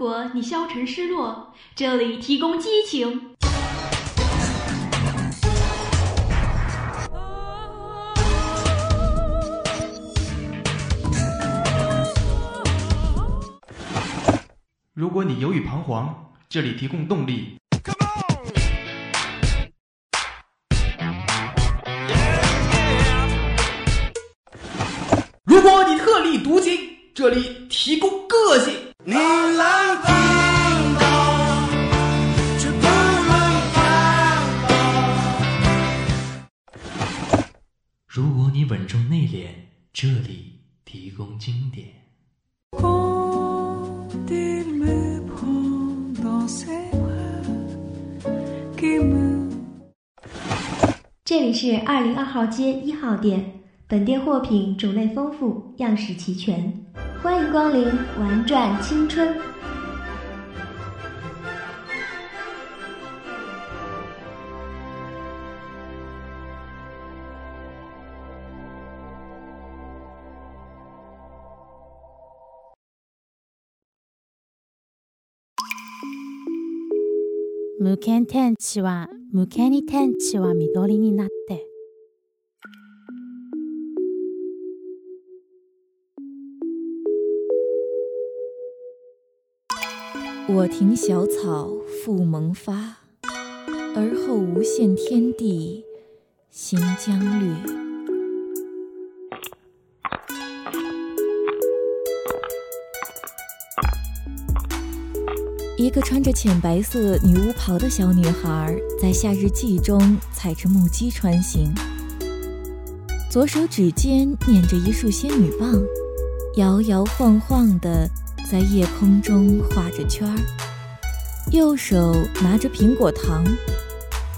如果你消沉失落，这里提供激情。如果你犹豫彷徨，这里提供动力。如果你特立独行，这里提供个性。如果你稳重内敛，这里提供经典。这里是二零二号街一号店。本店货品种类丰富，样式齐全，欢迎光临玩转青春。無限天地は無限に天地は緑になって我庭小草复萌发，而后无限天地新疆绿。 一个穿着浅白色女巫袍的小女孩，在夏日季中踩着木屐穿行，左手指尖捻着一束仙女棒，摇摇晃晃的。在夜空中画着圈儿，右手拿着苹果糖。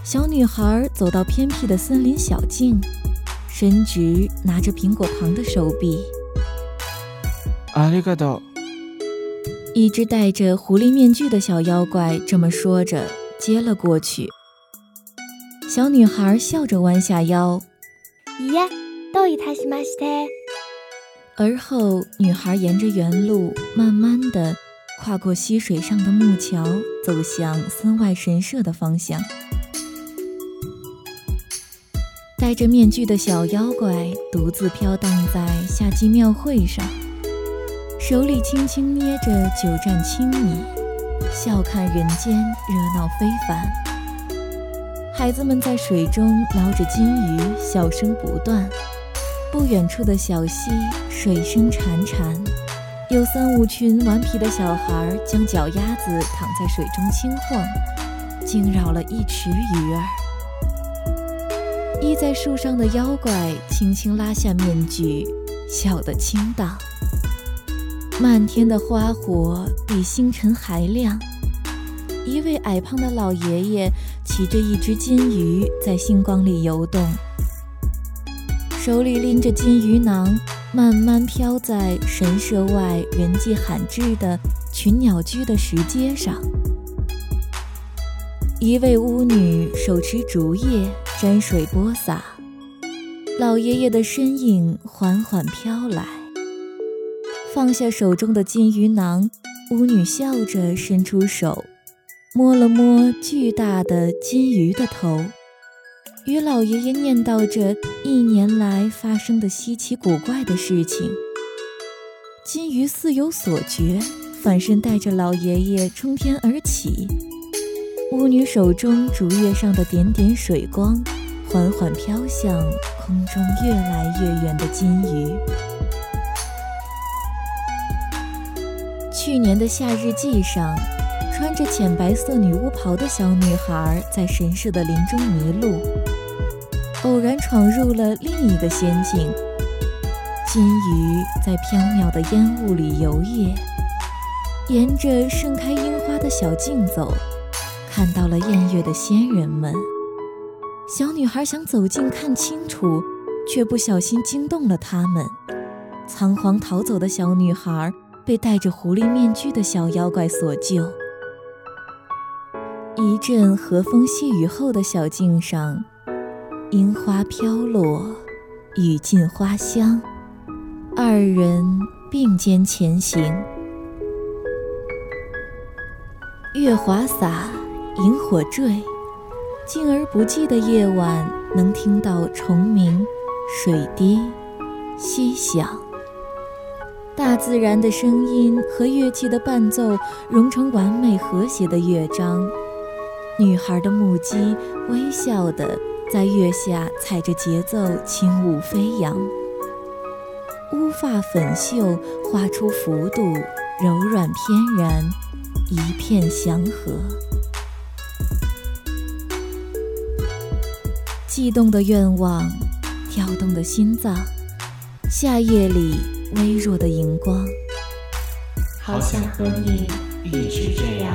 小女孩走到偏僻的森林小径，伸直拿着苹果糖的手臂。阿里嘎多。一只戴着狐狸面具的小妖怪这么说着，接了过去。小女孩笑着弯下腰。耶，どういたしまして。而后，女孩沿着原路，慢慢地跨过溪水上的木桥，走向森外神社的方向。戴着面具的小妖怪独自飘荡在夏季庙会上， 手里轻轻捏着九盏青米，笑看人间热闹非凡。孩子们在水中捞着金鱼，笑声不断。不远处的小溪，水声潺潺，有三五群顽皮的小孩将脚丫子躺在水中轻晃，惊扰了一池鱼儿。依在树上的妖怪轻轻拉下面具，笑得倾荡。漫天的花火比星辰还亮。一位矮胖的老爷爷骑着一只金鱼在星光里游动。手里拎着金鱼囊，慢慢飘在神社外人迹罕至的群鸟居的石阶上。一位巫女手持竹叶，沾水播撒。老爷爷的身影缓缓飘来，放下手中的金鱼囊，巫女笑着伸出手，摸了摸巨大的金鱼的头。与老爷爷念叨着一年来发生的稀奇古怪的事情。金鱼似有所觉，反身带着老爷爷冲天而起。巫女手中竹叶上的点点水光，缓缓飘向空中越来越远的金鱼。去年的夏日祭上，穿着浅白色女巫袍的小女孩在神社的林中迷路。偶然闯入了另一个仙境，金鱼在飘渺的烟雾里游曳，沿着盛开樱花的小径走，看到了宴月的仙人们。小女孩想走近看清楚，却不小心惊动了他们。仓皇逃走的小女孩被戴着狐狸面具的小妖怪所救。一阵和风细雨后的小径上。樱花飘落，雨尽花香，二人并肩前行。月华洒，萤火坠，静而不寂的夜晚，能听到虫鸣、水滴、溪响。大自然的声音和乐器的伴奏融成完美和谐的乐章。女孩的木屐微笑地在月下踩着节奏轻舞飞扬，乌发粉袖画出幅度，柔软翩然，一片祥和。悸动的愿望，跳动的心脏，夏夜里。微弱的荧光，好想和你一直这样。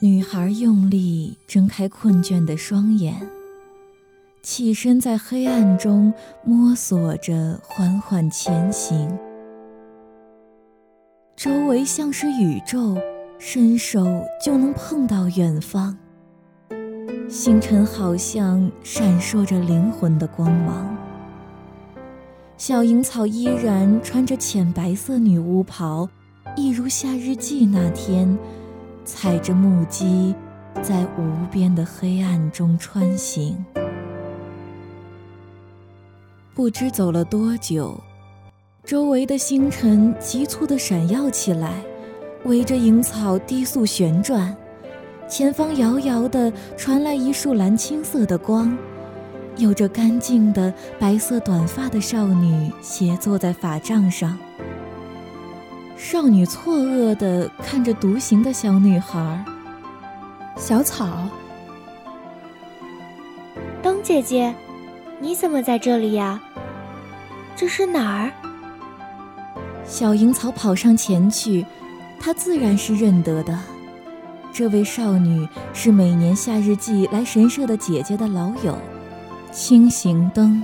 女孩用力睁开困倦的双眼，起身在黑暗中摸索着缓缓前行。周围像是宇宙，伸手就能碰到远方。星辰好像闪烁着灵魂的光芒。小萤草依然穿着浅白色女巫袍，一如夏日祭那天，踩着木屐，在无边的黑暗中穿行。不知走了多久。周围的星辰急促地闪耀起来，围着萤草低速旋转。前方遥遥地传来一束蓝青色的光，有着干净的白色短发的少女斜坐在法杖上。少女错愕地看着独行的小女孩。小草，灯姐姐，你怎么在这里呀？这是哪儿？小萤草跑上前去，她自然是认得的。这位少女是每年夏日祭来神社的姐姐的老友，青行灯。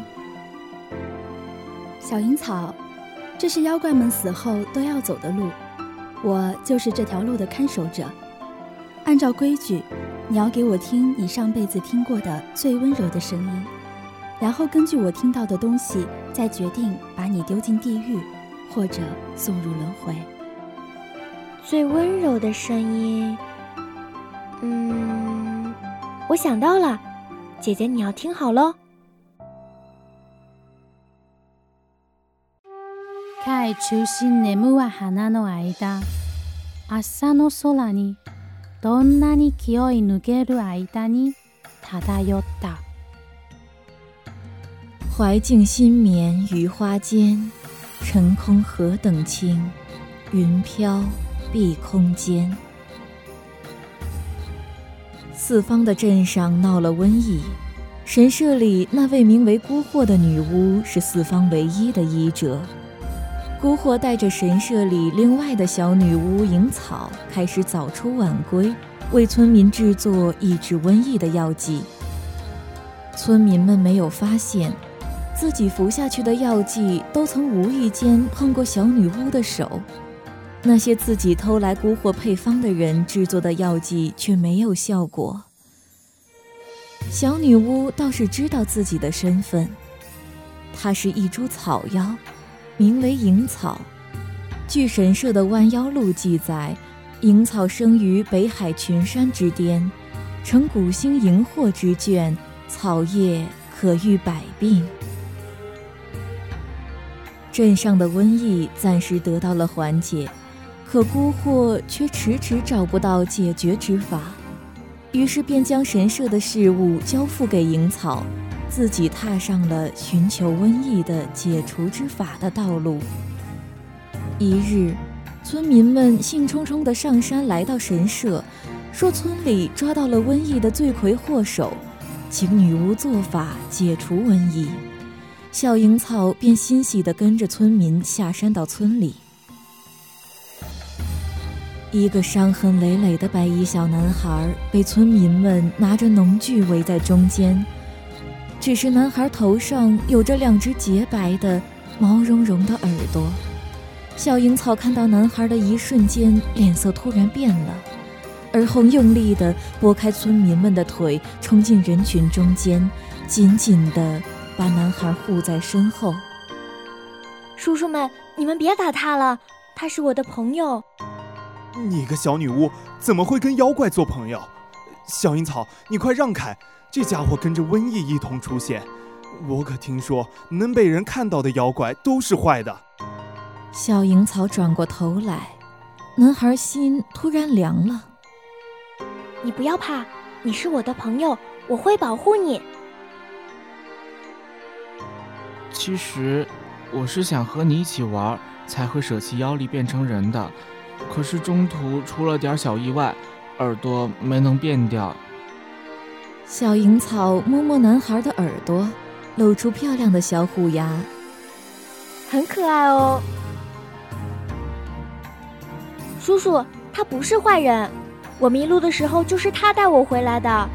小萤草，这是妖怪们死后都要走的路，我就是这条路的看守者。按照规矩，你要给我听你上辈子听过的最温柔的声音，然后根据我听到的东西，再决定把你丢进地狱。或者送入轮回。最温柔的声音，嗯，我想到了，姐姐你要听好喽。海中心眠る花の間、朝の空にどんなに気を抜ける間に漂った。怀静心眠于花间。 晨空何等清，云飘碧空间。四方的镇上闹了瘟疫，神社里那位名为孤惑的女巫是四方唯一的医者。孤惑带着神社里另外的小女巫萤草，开始早出晚归，为村民制作抑制瘟疫的药剂。村民们没有发现。自己服下去的药剂都曾无意间碰过小女巫的手，那些自己偷来蛊惑配方的人制作的药剂却没有效果。小女巫倒是知道自己的身份，她是一株草妖，名为萤草。据神社的万妖录记载，萤草生于北海群山之巅，承古星荧惑之眷，草叶可愈百病。镇上的瘟疫暂时得到了缓解，可孤惑却迟迟找不到解决之法，于是便将神社的事物交付给萤草，自己踏上了寻求瘟疫的解除之法的道路。一日，村民们兴冲冲地上山来到神社，说村里抓到了瘟疫的罪魁祸首，请女巫做法解除瘟疫。小萤草便欣喜地跟着村民下山到村里。一个伤痕累累的白衣小男孩被村民们拿着农具围在中间，只是男孩头上有着两只洁白的、毛茸茸的耳朵。小萤草看到男孩的一瞬间，脸色突然变了，而后用力地拨开村民们的腿，冲进人群中间，紧紧地把男孩护在身后。叔叔们，你们别打他了，他是我的朋友。你个小女巫，怎么会跟妖怪做朋友？小樱草，你快让开！这家伙跟着瘟疫一同出现，我可听说能被人看到的妖怪都是坏的。小樱草转过头来，男孩心突然凉了。你不要怕，你是我的朋友，我会保护你。其实，我是想和你一起玩，才会舍弃妖力变成人的。可是中途出了点小意外，耳朵没能变掉。小萤草摸摸男孩的耳朵，露出漂亮的小虎牙，很可爱哦。叔叔，他不是坏人，我迷路的时候就是他带我回来的。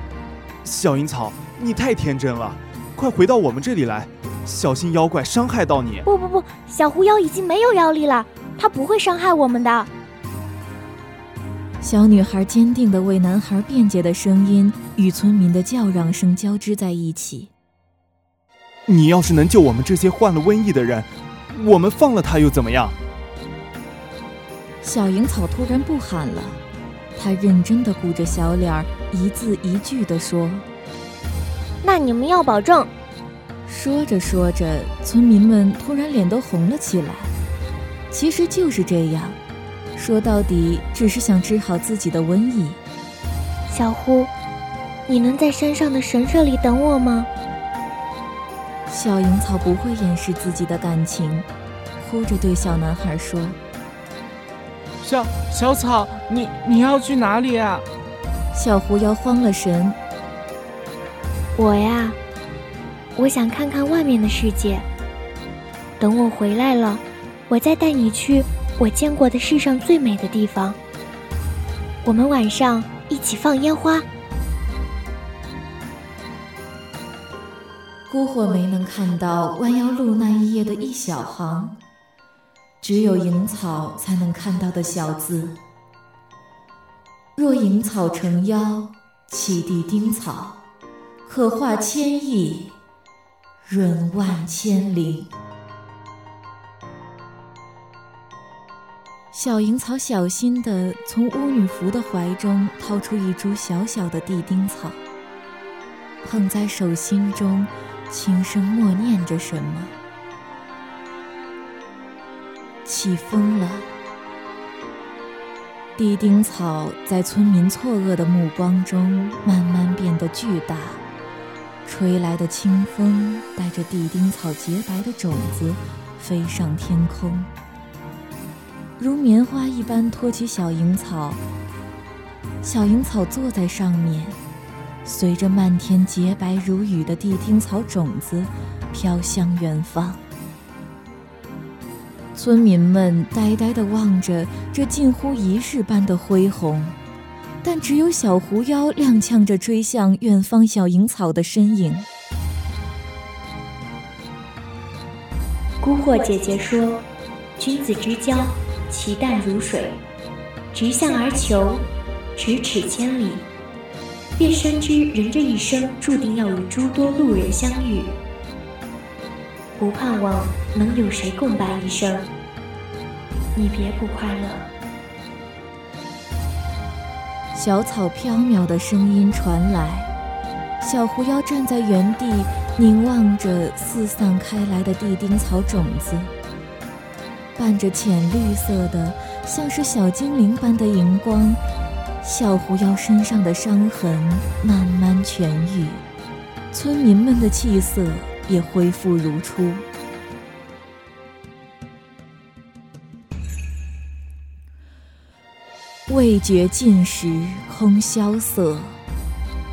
小樱草，你太天真了，快回到我们这里来，小心妖怪伤害到你。不不不，小狐妖已经没有妖力了，它不会伤害我们的。小女孩坚定的为男孩辩解的声音与村民的叫嚷声交织在一起。你要是能救我们这些患了瘟疫的人，我们放了他又怎么样？小萤草突然不喊了，他认真的鼓着小脸儿，一字一句的说：“那你们要保证。”说着说着，村民们突然脸都红了起来。其实就是这样，说到底只是想治好自己的瘟疫。小胡，你能在山上的神社里等我吗？小萤草不会掩饰自己的感情，哭着对小男孩说。小小草，你你要去哪里啊？小狐妖慌了神。我呀，我想看看外面的世界。等我回来了，我再带你去我见过的世上最美的地方。我们晚上一起放烟花。姑火没能看到弯腰路那一页的一小行。只有萤草才能看到的小字。若萤草成妖，启地丁草，可化千亿，润万千灵。小萤草小心地从巫女服的怀中掏出一株小小的地丁草，捧在手心中，轻声默念着什么。起风了，地丁草在村民错愕的目光中慢慢变得巨大。吹来的清风带着地丁草洁白的种子飞上天空，如棉花一般托起小萤草。小萤草坐在上面，随着漫天洁白如雨的地丁草种子飘向远方。村民们呆呆地望着这近乎仪式般的恢宏，但只有小狐妖踉跄着追向远方小萤草的身影。孤火姐姐说：“君子之交，其淡如水；直向而求，咫尺千里。便深知人这一生注定要与诸多路人相遇。”不盼望能有谁共伴一生，你别不快乐。小草飘渺的声音传来，小狐妖站在原地，凝望着四散开来的地丁草种子，伴着浅绿色的，像是小精灵般的荧光，小狐妖身上的伤痕慢慢痊愈，村民们的气色。也恢复如初。未觉尽时空萧瑟，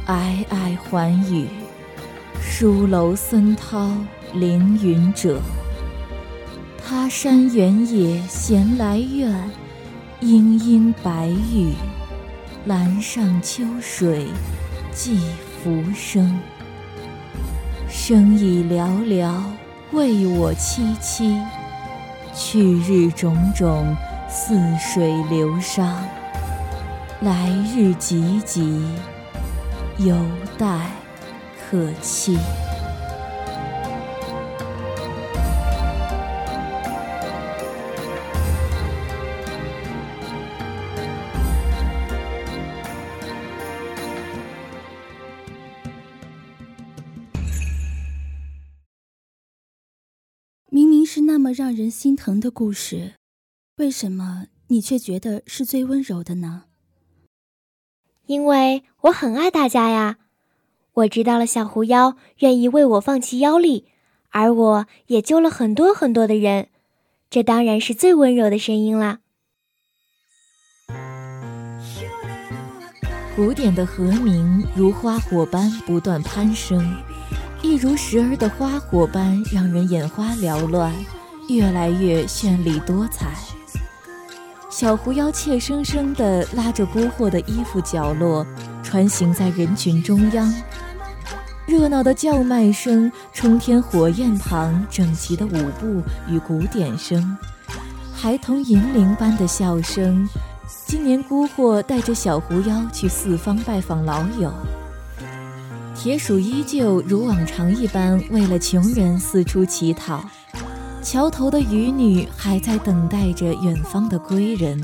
皑皑还语，书楼僧涛凌云者。他山原野闲来怨，阴阴白玉，栏上秋水寄浮生。生已寥寥，为我凄凄。去日种种，似水流觞。来日急急，犹待可期。明明是那么让人心疼的故事，为什么你却觉得是最温柔的呢？因为我很爱大家呀。我知道了小狐妖愿意为我放弃妖力，而我也救了很多很多的人，这当然是最温柔的声音啦。古典的和鸣如花火般不断攀升。一如时而的花火般，让人眼花缭乱，越来越绚丽多彩。小狐妖怯生生地拉着孤惑的衣服角落，穿行在人群中央。热闹的叫卖声，冲天火焰旁整齐的舞步与鼓点声，孩童银铃般的笑声。今年孤惑带着小狐妖去四方拜访老友。铁鼠依旧如往常一般，为了穷人四处乞讨。桥头的渔女还在等待着远方的归人。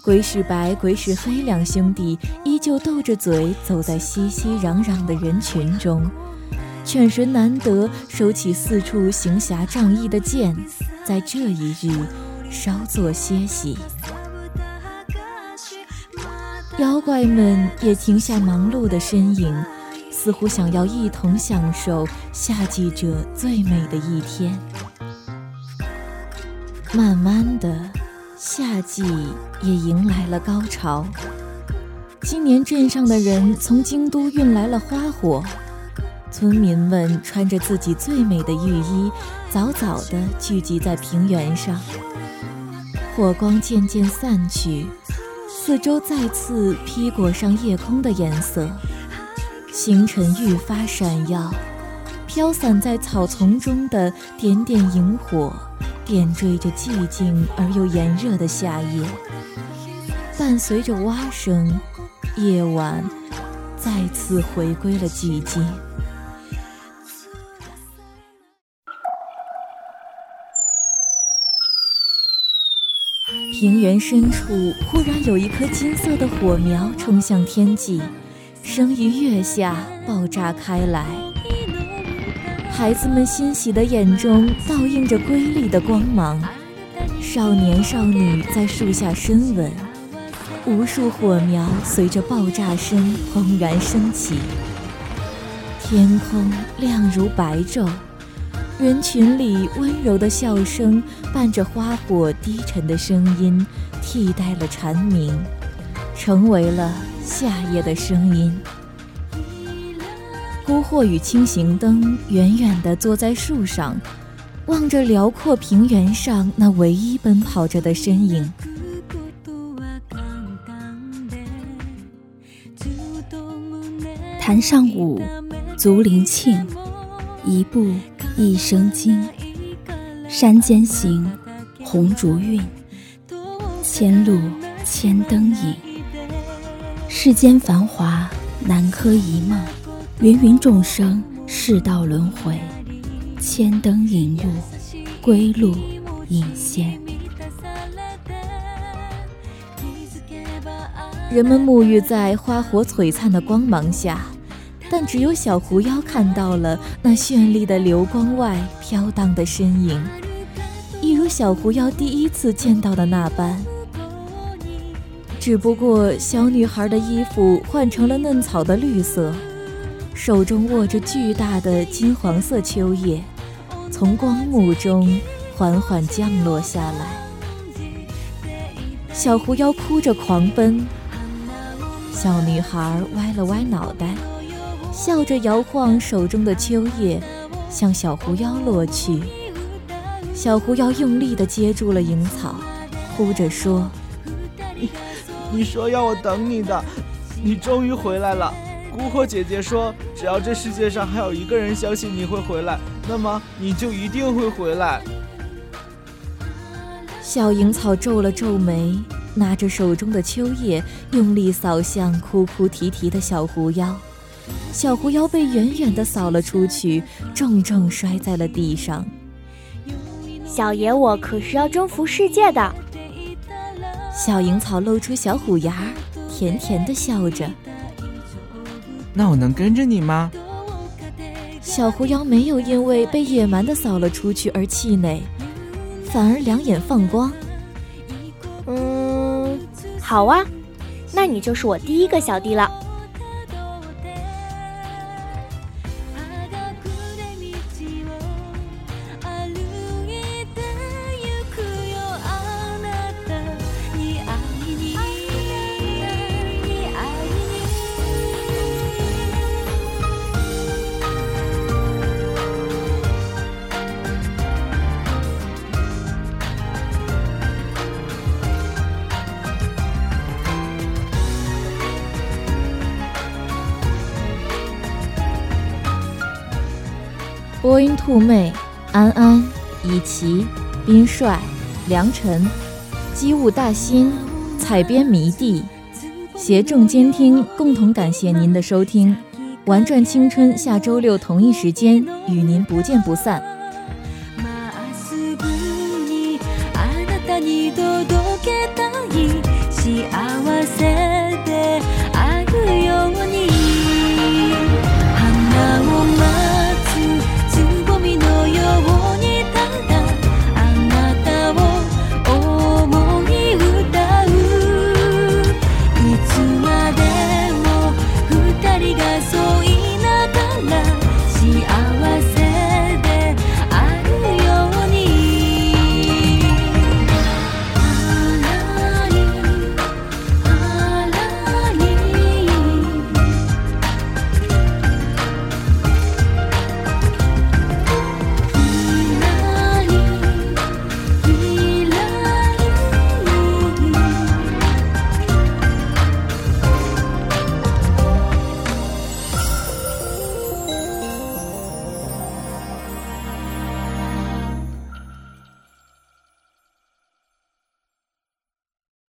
鬼使白、鬼使黑两兄弟依旧斗着嘴，走在熙熙攘攘的人群中。犬神难得收起四处行侠仗义的剑，在这一日稍作歇息。妖怪们也停下忙碌的身影。似乎想要一同享受夏季这最美的一天。慢慢的，夏季也迎来了高潮。今年镇上的人从京都运来了花火，村民们穿着自己最美的浴衣，早早地聚集在平原上。火光渐渐散去，四周再次披裹上夜空的颜色。星辰愈发闪耀，飘散在草丛中的点点萤火，点缀着寂静而又炎热的夏夜。伴随着蛙声，夜晚再次回归了寂静。平原深处，忽然有一颗金色的火苗冲向天际。生于月下，爆炸开来。孩子们欣喜的眼中倒映着瑰丽的光芒。少年少女在树下深吻，无数火苗随着爆炸声轰然升起。天空亮如白昼，人群里温柔的笑声伴着花火低沉的声音，替代了蝉鸣，成为了。夏夜的声音。孤惑与轻行灯远远地坐在树上，望着辽阔平原上那唯一奔跑着的身影。潭上舞，竹林庆，一步一声惊。山间行，红烛韵，千路千灯影。世间繁华，南柯一梦；芸芸众生，世道轮回。千灯引路，归路引线。人们沐浴在花火璀璨的光芒下，但只有小狐妖看到了那绚丽的流光外飘荡的身影，一如小狐妖第一次见到的那般。只不过，小女孩的衣服换成了嫩草的绿色，手中握着巨大的金黄色秋叶，从光幕中缓缓降落下来。小狐妖哭着狂奔，小女孩歪了歪脑袋，笑着摇晃手中的秋叶，向小狐妖落去。小狐妖用力地接住了萤草，哭着说。你说要我等你的，你终于回来了。姑婆姐姐说，只要这世界上还有一个人相信你会回来，那么你就一定会回来。小萤草皱了皱眉，拿着手中的秋叶，用力扫向哭哭啼啼的小狐妖。小狐妖被远远地扫了出去，重重摔在了地上。小爷我可是要征服世界的。小萤草露出小虎牙，甜甜地笑着。那我能跟着你吗？小狐妖没有因为被野蛮的扫了出去而气馁，反而两眼放光。嗯，好啊，那你就是我第一个小弟了。波音兔妹、安安、以奇、斌帅、良辰、机务大新、采编迷弟、携众监听，共同感谢您的收听。玩转青春，下周六同一时间与您不见不散。